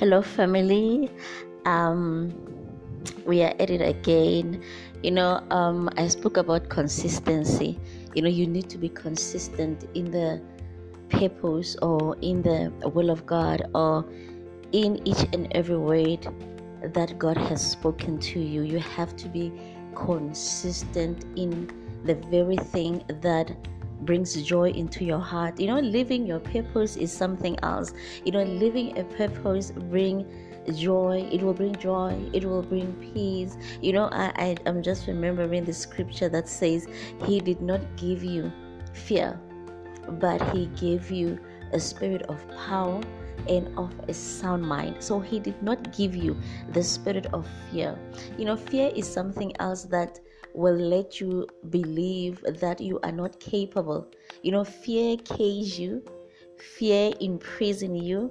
Hello, family. Um, we are at it again. You know, um, I spoke about consistency. You know, you need to be consistent in the purpose or in the will of God or in each and every word that God has spoken to you. You have to be consistent in the very thing that brings joy into your heart. You know, living your purpose is something else. You know, living a purpose bring joy it will bring joy it will bring peace you know I, I i'm just remembering the scripture that says he did not give you fear but he gave you a spirit of power and of a sound mind. So he did not give you the spirit of fear. You know, fear is something else that will let you believe that you are not capable. You know, fear cage you, fear imprison you.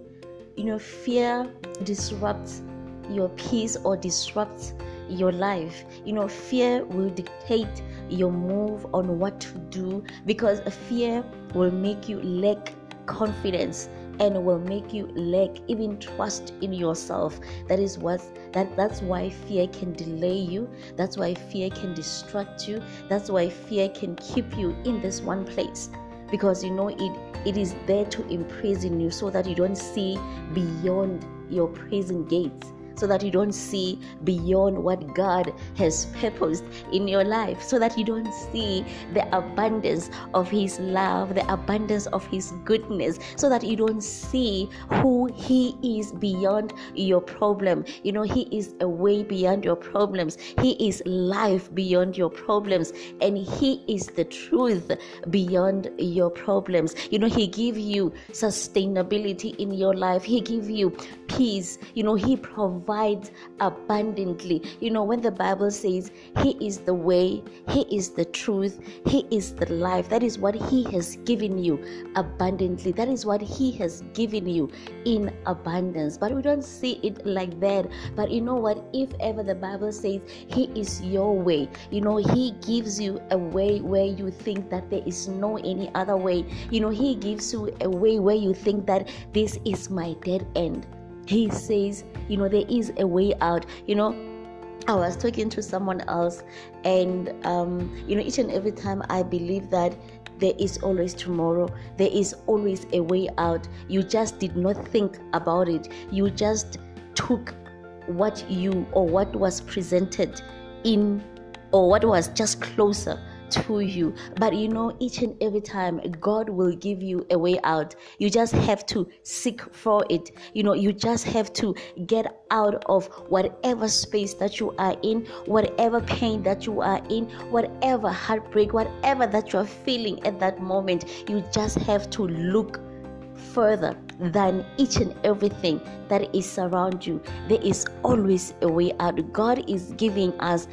You know, fear disrupts your peace or disrupts your life. You know, fear will dictate your move on what to do because fear will make you lack confidence and will make you lack even trust in yourself. That is what that that's why fear can delay you. That's why fear can distract you. That's why fear can keep you in this one place. Because you know it it is there to imprison you so that you don't see beyond your prison gates so that you don't see beyond what God has purposed in your life, so that you don't see the abundance of His love, the abundance of His goodness, so that you don't see who He is beyond your problem. You know, He is a way beyond your problems, He is life beyond your problems, and He is the truth beyond your problems. You know, He give you sustainability in your life, He give you peace. You know, He provides provides abundantly. You know, when the Bible says He is the way, He is the truth, He is the life, that is what He has given you abundantly. That is what He has given you in abundance. But we don't see it like that. But you know what? If ever the Bible says He is your way, you know, He gives you a way where you think that there is no any other way. You know, He gives you a way where you think that this is my dead end he says, you know, there is a way out. You know, I was talking to someone else, and um, you know, each and every time I believe that there is always tomorrow, there is always a way out. You just did not think about it, you just took what you or what was presented in or what was just closer to you. But you know, each and every time, God will give you a way out. You just have to seek for it. You know, you just have to get out of whatever space that you are in, whatever pain that you are in, whatever heartbreak, whatever that you're feeling at that moment. You just have to look further than each and everything that is around you. There is always a way out. God is giving us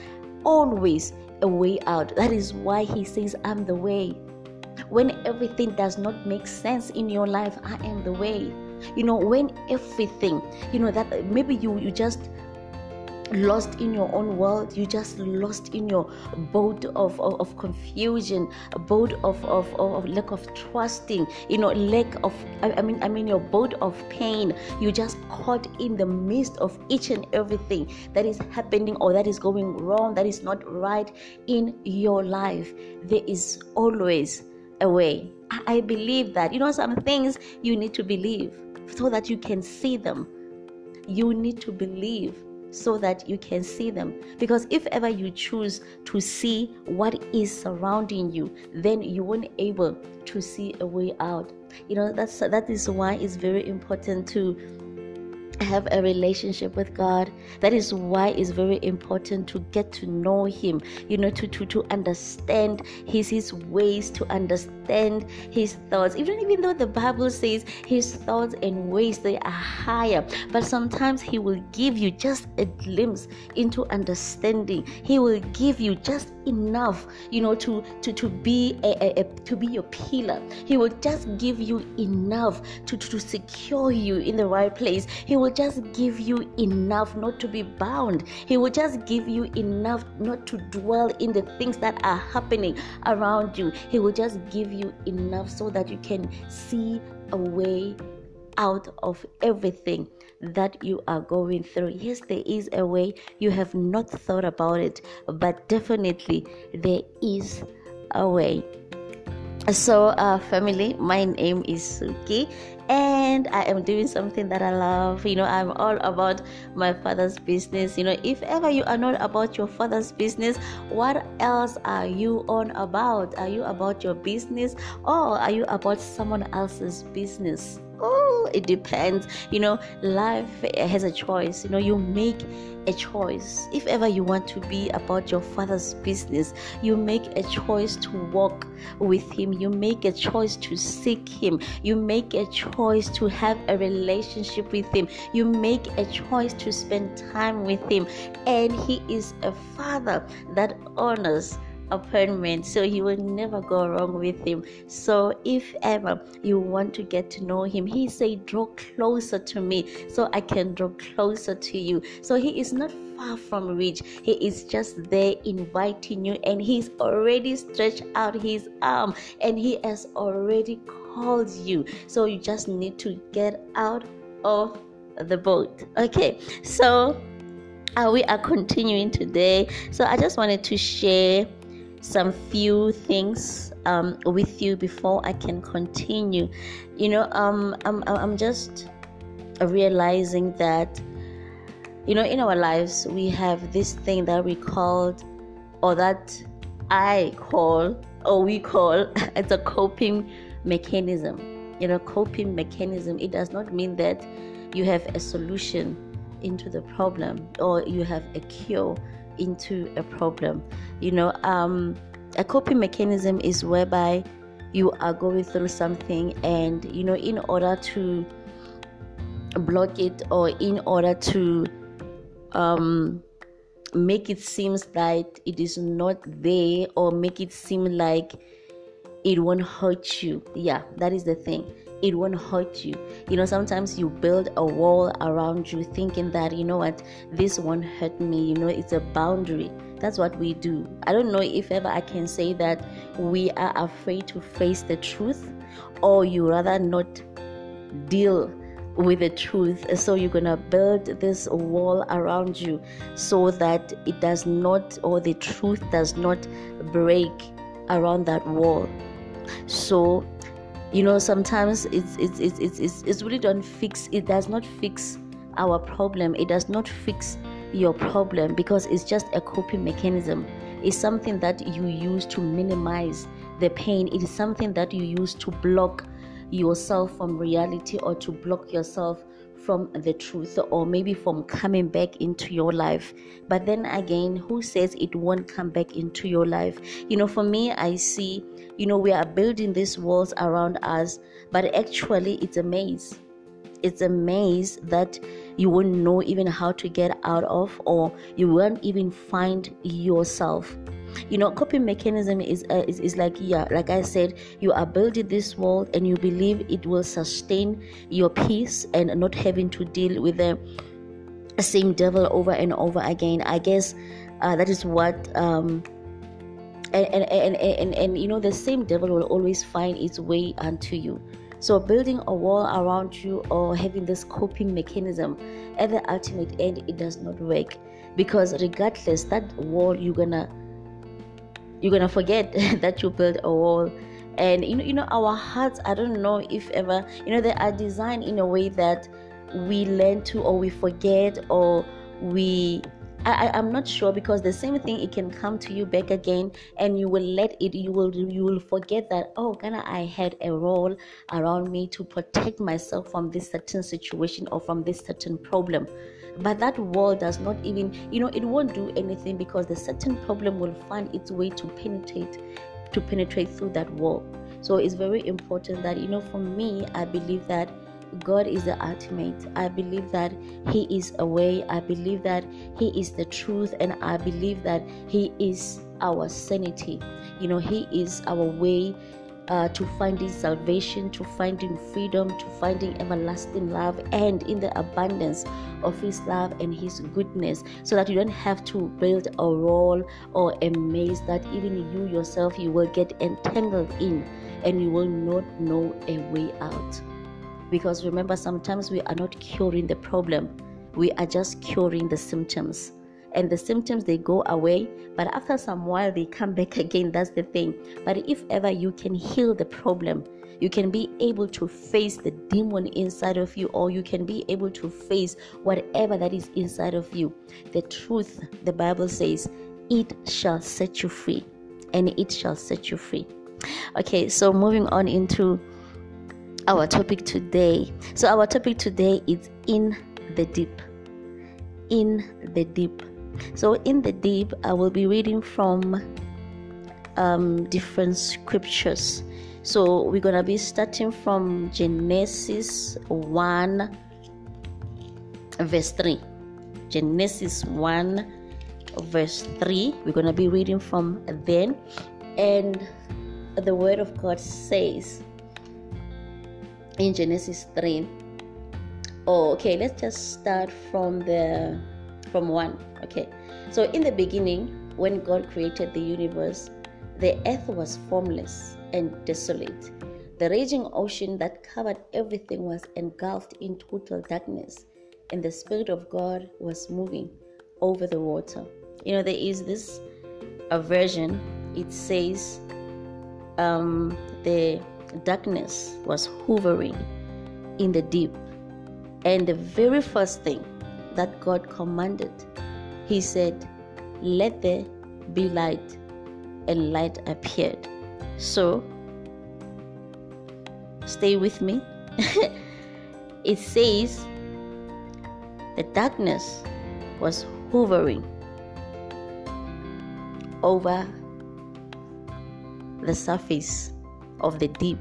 always a way out. That is why He says, I'm the way. When everything does not make sense in your life, I am the way. You know, when everything, you know, that maybe you, you just lost in your own world you just lost in your boat of, of, of confusion a boat of, of, of, lack of trusting you know lack of I, mean i mean your boat of pain. You just caught in the midst of each and everything that is happening or that is going wrong that is not right in your life. There is always a way. I believe that. You know some things you need to believe so that you can see them. You need to believe so that you can see them. Because if ever you choose to see what is surrounding you, then you won't able to see a way out. You know, that's that is why it's very important to have a relationship with God. That is why it's very important to get to know Him, you know, to, to, to understand His His ways, to understand His thoughts. Even even though the Bible says His thoughts and ways they are higher, but sometimes He will give you just a glimpse into understanding. He will give you just enough, you know, to to, to be a, a, a to be your pillar. He will just give you enough to, to, to secure you in the right place. He will just give you enough not to be bound. He will just give you enough not to dwell in the things that are happening around you. He will just give you enough so that you can see a way out of everything that you are going through. Yes, there is a way you have not thought about it, but definitely there is a way. So, uh, family, my name is Suki, and I am doing something that I love. You know, I'm all about my father's business. You know, if ever you are not about your father's business, what else are you on about? Are you about your business or are you about someone else's business? Oh it depends. You know life has a choice. You know you make a choice. If ever you want to be about your father's business you make a choice to walk with him. You make a choice to seek him. You make a choice to have a relationship with him. You make a choice to spend time with him. And he is a father that honors appointment so he will never go wrong with him. So if ever you want to get to know him he say draw closer to me so i can draw closer to you. So he is not far from reach. He is just there inviting you and he's already stretched out his arm and he has already called you. So you just need to get out of the boat. Okay so uh, we are continuing today. So i just wanted to share some few things um, with you before I can continue. You know, um, I'm, I'm just realizing that, you know, in our lives, we have this thing that we called, or that I call, or we call, it's a coping mechanism. You know, coping mechanism, it does not mean that you have a solution into the problem or you have a cure into a problem. You know, um, a coping mechanism is whereby you are going through something, and you know, in order to block it or in order to um, make it seems like it is not there or make it seem like it won't hurt you. Yeah, that is the thing it won't hurt you. You know, sometimes you build a wall around you thinking that, you know what, this won't hurt me. You know, it's a boundary. That's what we do. I don't know if ever I can say that we are afraid to face the truth or you rather not deal with the truth. So you're gonna build this wall around you so that it does not, or the truth does not break around that wall. So you know sometimes it's it's it's it's, it's, it's really don't fix it does not fix our problem. It does not fix your problem because it's just a coping mechanism. It's something that you use to minimize the pain. It is something that you use to block yourself from reality or to block yourself from the truth or maybe from coming back into your life. But then again, who says it won't come back into your life? You know, for me, I see, you know, we are building these walls around us, but actually, it's a maze. It's a maze that you won't know even how to get out of, or you won't even find yourself you know coping mechanism is, uh, is is like yeah like i said you are building this world and you believe it will sustain your peace and not having to deal with the same devil over and over again. I guess uh, that is what um and and, and and and you know the same devil will always find its way unto you. So building a wall around you or having this coping mechanism at the ultimate end it does not work because regardless that wall you're gonna you're gonna forget that you built a wall. And you know you know our hearts i don't know if ever you know they are designed in a way that we learn to or we forget or we I, I'm not sure because the same thing it can come to you back again and you will let it you will you will forget that oh Ghana I had a role around me to protect myself from this certain situation or from this certain problem but that wall does not even you know it won't do anything because the certain problem will find its way to penetrate to penetrate through that wall so it's very important that you know for me i believe that God is the ultimate. I believe that He is a way. I believe that He is the truth. And I believe that He is our sanity. You know, He is our way uh, to finding salvation, to finding freedom, to finding everlasting love, and in the abundance of His love and His goodness, so that you don't have to build a wall or a maze that even you yourself you will get entangled in, and you will not know a way out. Because remember, sometimes we are not curing the problem, we are just curing the symptoms. And the symptoms they go away, but after some while they come back again. That's the thing. But if ever you can heal the problem, you can be able to face the demon inside of you, or you can be able to face whatever that is inside of you. The truth, the Bible says, it shall set you free, and it shall set you free. Okay, so moving on into our topic today. So, our topic today is in the deep. In the deep. So, in the deep, I will be reading from um, different scriptures. So, we're going to be starting from Genesis 1, verse 3. Genesis 1, verse 3. We're going to be reading from then. And the word of God says, in Genesis 3. Oh, okay, let's just start from the from 1. Okay. So in the beginning, when God created the universe, the earth was formless and desolate. The raging ocean that covered everything was engulfed in total darkness, and the Spirit of God was moving over the water. You know, there is this aversion, it says um, the darkness was hovering in the deep. And the very first thing that God commanded, He said, Let there be light, and light appeared. So, stay with me. it says, The darkness was hovering over the surface of the deep,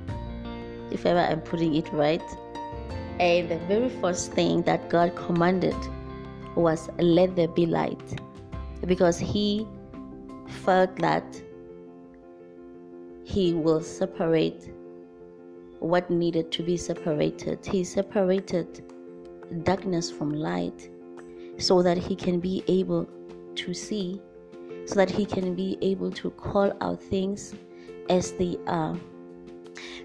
if ever I'm putting it right. And the very first thing that God commanded was, Let there be light. Because He felt that He will separate what needed to be separated. He separated darkness from light so that He can be able to see, so that He can be able to call out things as they are.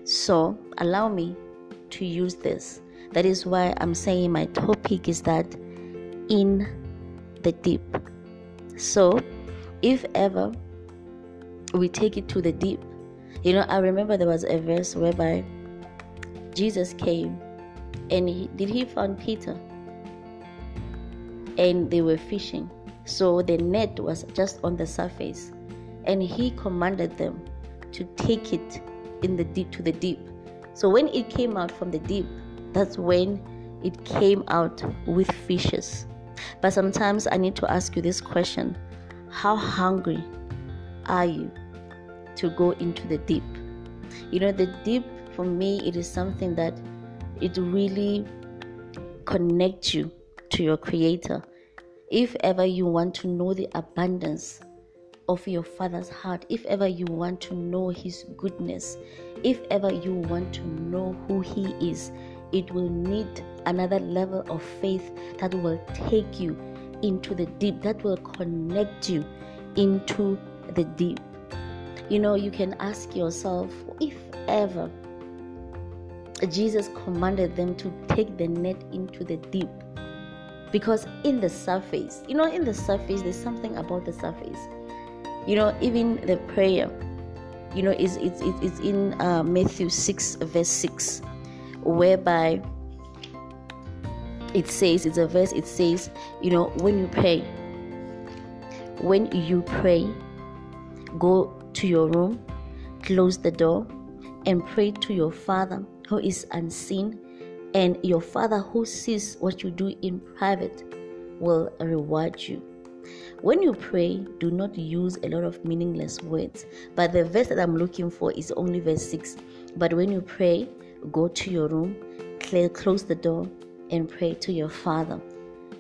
So allow me to use this. That is why I'm saying my topic is that in the deep. So if ever we take it to the deep, you know, I remember there was a verse whereby Jesus came and he, did he found Peter and they were fishing. So the net was just on the surface and he commanded them to take it in the deep to the deep. So when it came out from the deep, that's when it came out with fishes. But sometimes I need to ask you this question How hungry are you to go into the deep? You know, the deep for me, it is something that it really connects you to your Creator. If ever you want to know the abundance of your Father's heart, if ever you want to know His goodness, if ever you want to know who He is, it will need another level of faith that will take you into the deep, that will connect you into the deep. You know, you can ask yourself if ever Jesus commanded them to take the net into the deep. Because in the surface, you know, in the surface, there's something about the surface you know even the prayer you know is it's, it's in uh, matthew 6 verse 6 whereby it says it's a verse it says you know when you pray when you pray go to your room close the door and pray to your father who is unseen and your father who sees what you do in private will reward you when you pray, do not use a lot of meaningless words. But the verse that I'm looking for is only verse 6. But when you pray, go to your room, close the door, and pray to your Father.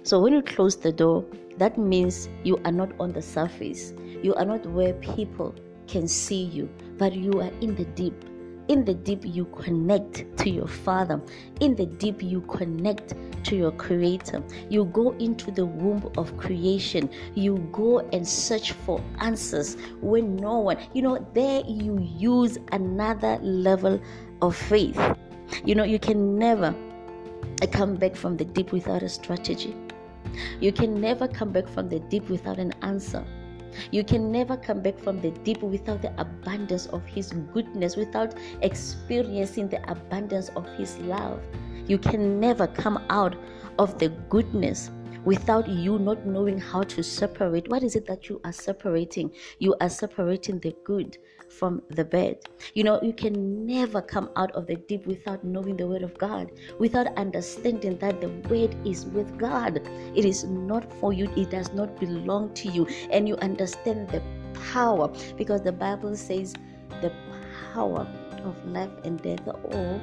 So when you close the door, that means you are not on the surface. You are not where people can see you, but you are in the deep. In the deep, you connect to your Father. In the deep, you connect to your Creator. You go into the womb of creation. You go and search for answers when no one, you know, there you use another level of faith. You know, you can never come back from the deep without a strategy. You can never come back from the deep without an answer. You can never come back from the deep without the abundance of His goodness, without experiencing the abundance of His love. You can never come out of the goodness without you not knowing how to separate. What is it that you are separating? You are separating the good from the bed. You know, you can never come out of the deep without knowing the word of God, without understanding that the word is with God. It is not for you, it does not belong to you. And you understand the power because the Bible says the power of life and death all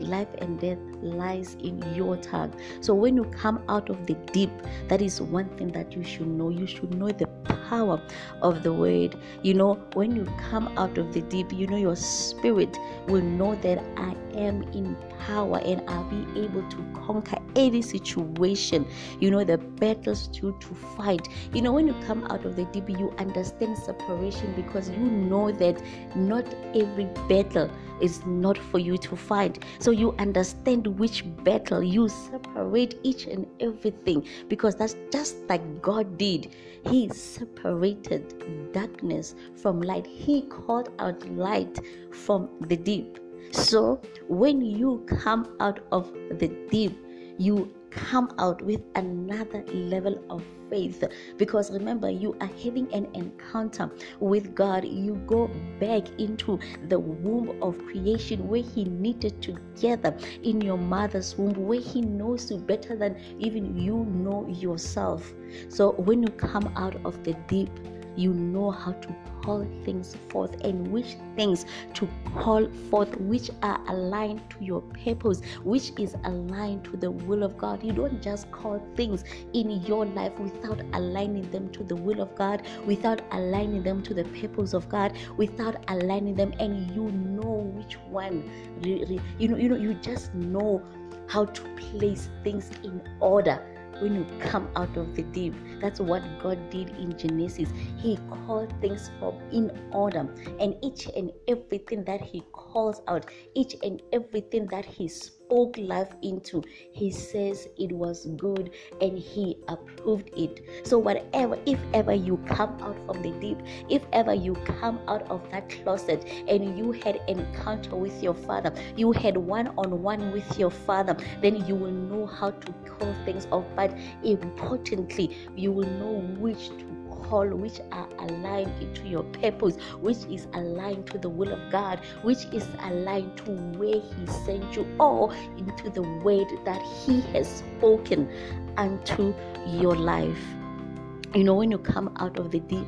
life and death lies in your tongue. So when you come out of the deep, that is one thing that you should know. You should know the power of the word. You know, when you come out of the deep, you know your spirit will know that I am in power and I'll be able to conquer any situation. You know, the battles to to fight. You know, when you come out of the deep, you understand separation because you know that not every battle is not for you to fight. So you understand which battle you separate each and everything because that's just like God did. He separated darkness from light, He called out light from the deep. So when you come out of the deep, you come out with another level of faith. Because remember you are having an encounter with God. You go back into the womb of creation where he knitted together in your mother's womb where he knows you better than even you know yourself. So when you come out of the deep you know how to call things forth and which things to call forth which are aligned to your purpose which is aligned to the will of god. You don't just call things in your life without aligning them to the will of god without aligning them to the purpose of god without aligning them and you know which one you know you know you just know how to place things in order when you come out of the deep. That's what God did in Genesis. He called things from in order, and each and everything that He calls out, each and everything that He spoke life into, He says it was good and He approved it. So, whatever, if ever you come out from the deep, if ever you come out of that closet and you had encounter with your Father, you had one on one with your Father, then you will know how to call things off. But importantly, you will know which to call which are aligned into your purpose, which is aligned to the will of God, which is aligned to where He sent you, or into the word that He has spoken unto your life. You know, when you come out of the deep,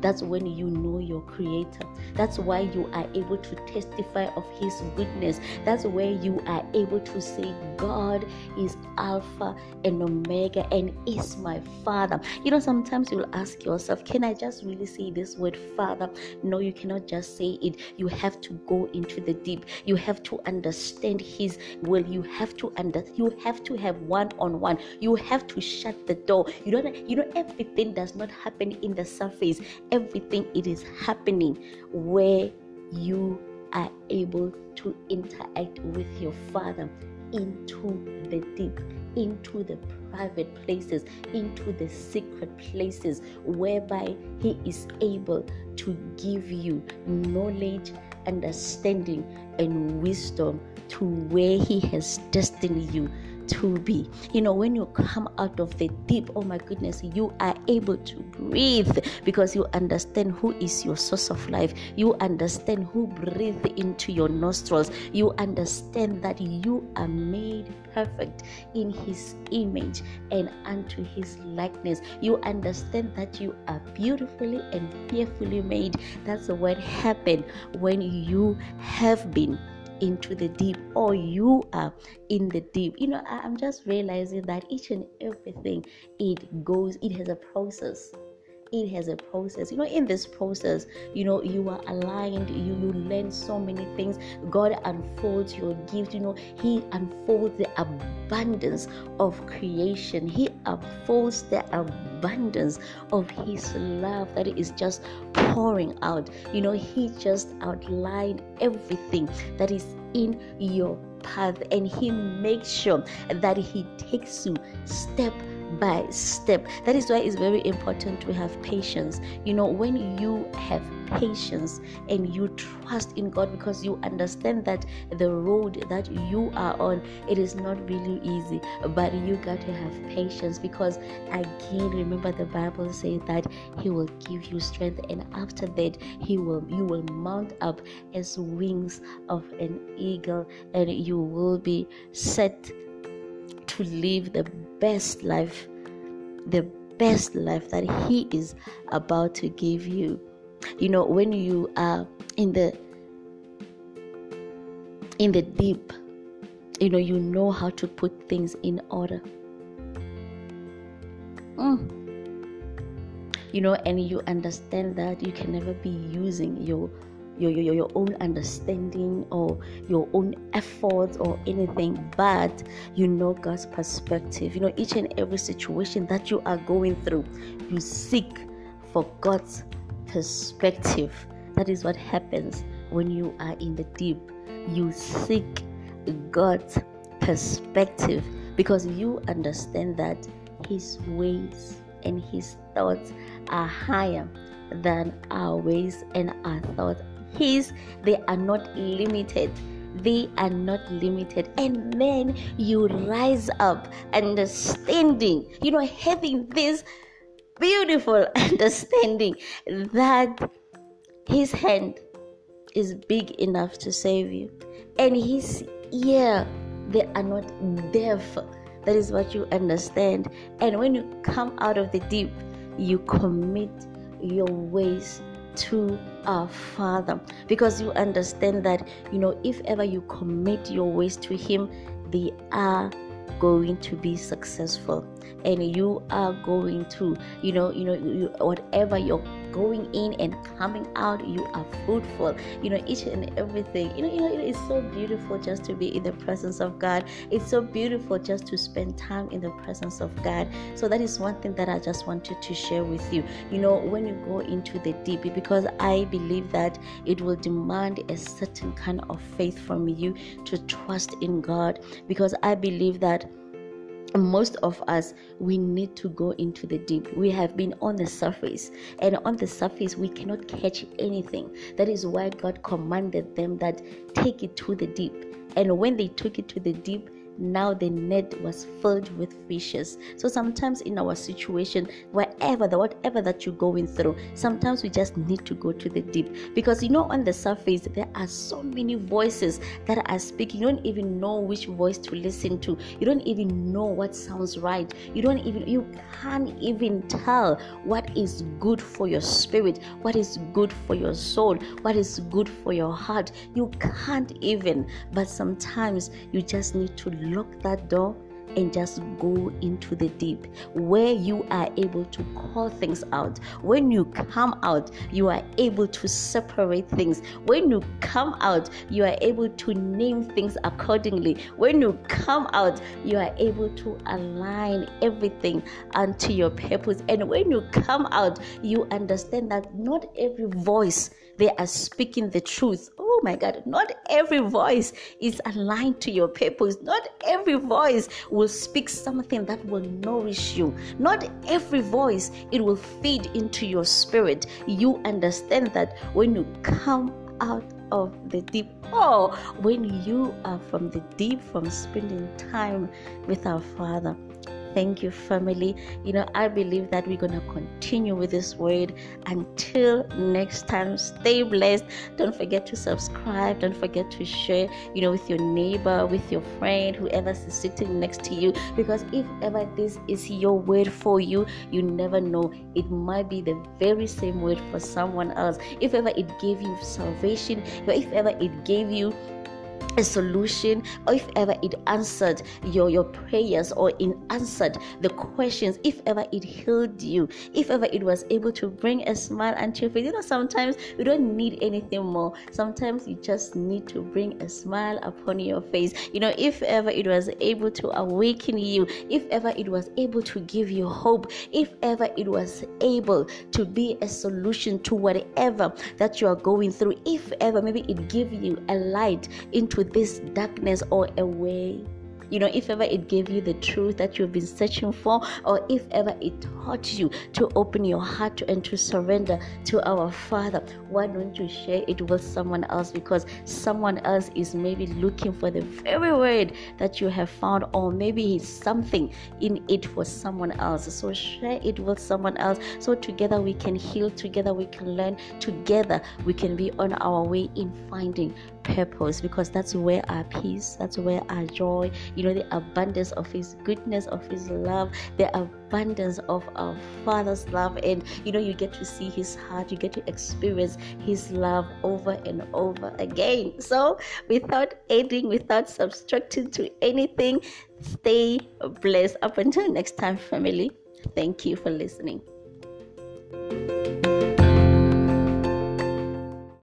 that's when you know your creator. That's why you are able to testify of his goodness. That's where you are able to say, God is Alpha and Omega and is my Father. You know, sometimes you'll ask yourself, Can I just really say this word, Father? No, you cannot just say it. You have to go into the deep. You have to understand his will. You have to under you have to have one on one. You have to shut the door. You don't you know everything does not happen in the surface everything it is happening where you are able to interact with your father into the deep into the private places into the secret places whereby he is able to give you knowledge understanding and wisdom to where he has destined you to be. You know, when you come out of the deep, oh my goodness, you are able to breathe because you understand who is your source of life. You understand who breathed into your nostrils. You understand that you are made perfect in his image and unto his likeness. You understand that you are beautifully and fearfully made. That's what happened when you have been into the deep or you are in the deep. You know i'm just realizing that each and everything it goes it has a process it has a process. You know in this process you know you are aligned you you learn so many things. God unfolds your gift you know he unfolds the abundance of creation. He unfolds the abundance of his love that is just pouring out. You know he just outlined everything that is in your path and He makes sure that He takes you step by step. That is why it's very important to have patience. You know, when you have patience and you trust in God because you understand that the road that you are on it is not really easy but you got to have patience because again remember the bible says that he will give you strength and after that he will you will mount up as wings of an eagle and you will be set to live the best life, the best life that He is about to give you. You know, when you are in the in the deep, you know, you know how to put things in order. Mm. You know, and you understand that you can never be using your your, your, your own understanding or your own efforts or anything, but you know God's perspective. You know, each and every situation that you are going through, you seek for God's perspective. That is what happens when you are in the deep. You seek God's perspective because you understand that His ways and His thoughts are higher than our ways and our thoughts his they are not limited. They are not limited. And then you rise up understanding. You know having this beautiful understanding that his hand is big enough to save you. And his ear they are not deaf. That is what you understand. And when you come out of the deep you commit your ways to our Father. Because you understand that, you know, if ever you commit your ways to Him, they are going to be successful. And you are going to you know you know you, whatever you're going in and coming out you are fruitful. You know each and everything. You know, you know it's so beautiful just to be in the presence of god. It's so beautiful just to spend time in the presence of god. So that is one thing that i just wanted to share with you. You know when you go into the deep because i believe that it will demand a certain kind of faith from you to trust in god. Because i believe that most of us we need to go into the deep. We have been on the surface and on the surface we cannot catch anything. That is why god commanded them that take it to the deep. And when they took it to the deep now the net was filled with fishes. So sometimes in our situation, wherever the whatever that you're going through, sometimes we just need to go to the deep because you know on the surface there are so many voices that are speaking. You don't even know which voice to listen to. You don't even know what sounds right. You don't even you can't even tell what is good for your spirit, what is good for your soul, what is good for your heart. You can't even, but sometimes you just need to lock that door and just go into the deep where you are able to call things out. When you come out, you are able to separate things. When you come out, you are able to name things accordingly. When you come out, you are able to align everything unto your purpose. And when you come out, you understand that not every voice they are speaking the truth. Oh my God, not every voice is aligned to your purpose. Not every voice will speak something that will nourish you. Not every voice it will feed into your spirit. You understand that when you come out of the deep. Oh, when you are from the deep, from spending time with our Father. Thank you, family. You know, I believe that we're going to continue with this word until next time. Stay blessed. Don't forget to subscribe. Don't forget to share, you know, with your neighbor, with your friend, whoever is sitting next to you. Because if ever this is your word for you, you never know. It might be the very same word for someone else. If ever it gave you salvation, or if ever it gave you a solution or if ever it answered your your prayers or it answered the questions if ever it healed you if ever it was able to bring a smile and your face you. Know sometimes you don't need anything more. Sometimes you just need to bring a smile upon your face. You know if ever it was able to awaken you if ever it was able to give you hope if ever it was able to be a solution to whatever that you are going through if ever maybe it give you a light into this darkness or away you know, if ever it gave you the truth that you've been searching for, or if ever it taught you to open your heart and to surrender to our Father, why don't you share it with someone else? Because someone else is maybe looking for the very word that you have found, or maybe it's something in it for someone else. So share it with someone else. So together we can heal, together we can learn, together we can be on our way in finding purpose because that's where our peace, that's where our joy, you know, the abundance of His goodness, of His love, the abundance of our Father's love, and you know, you get to see His heart, you get to experience His love over and over again. So, without adding, without subtracting to anything, stay blessed. Up until next time, family. Thank you for listening.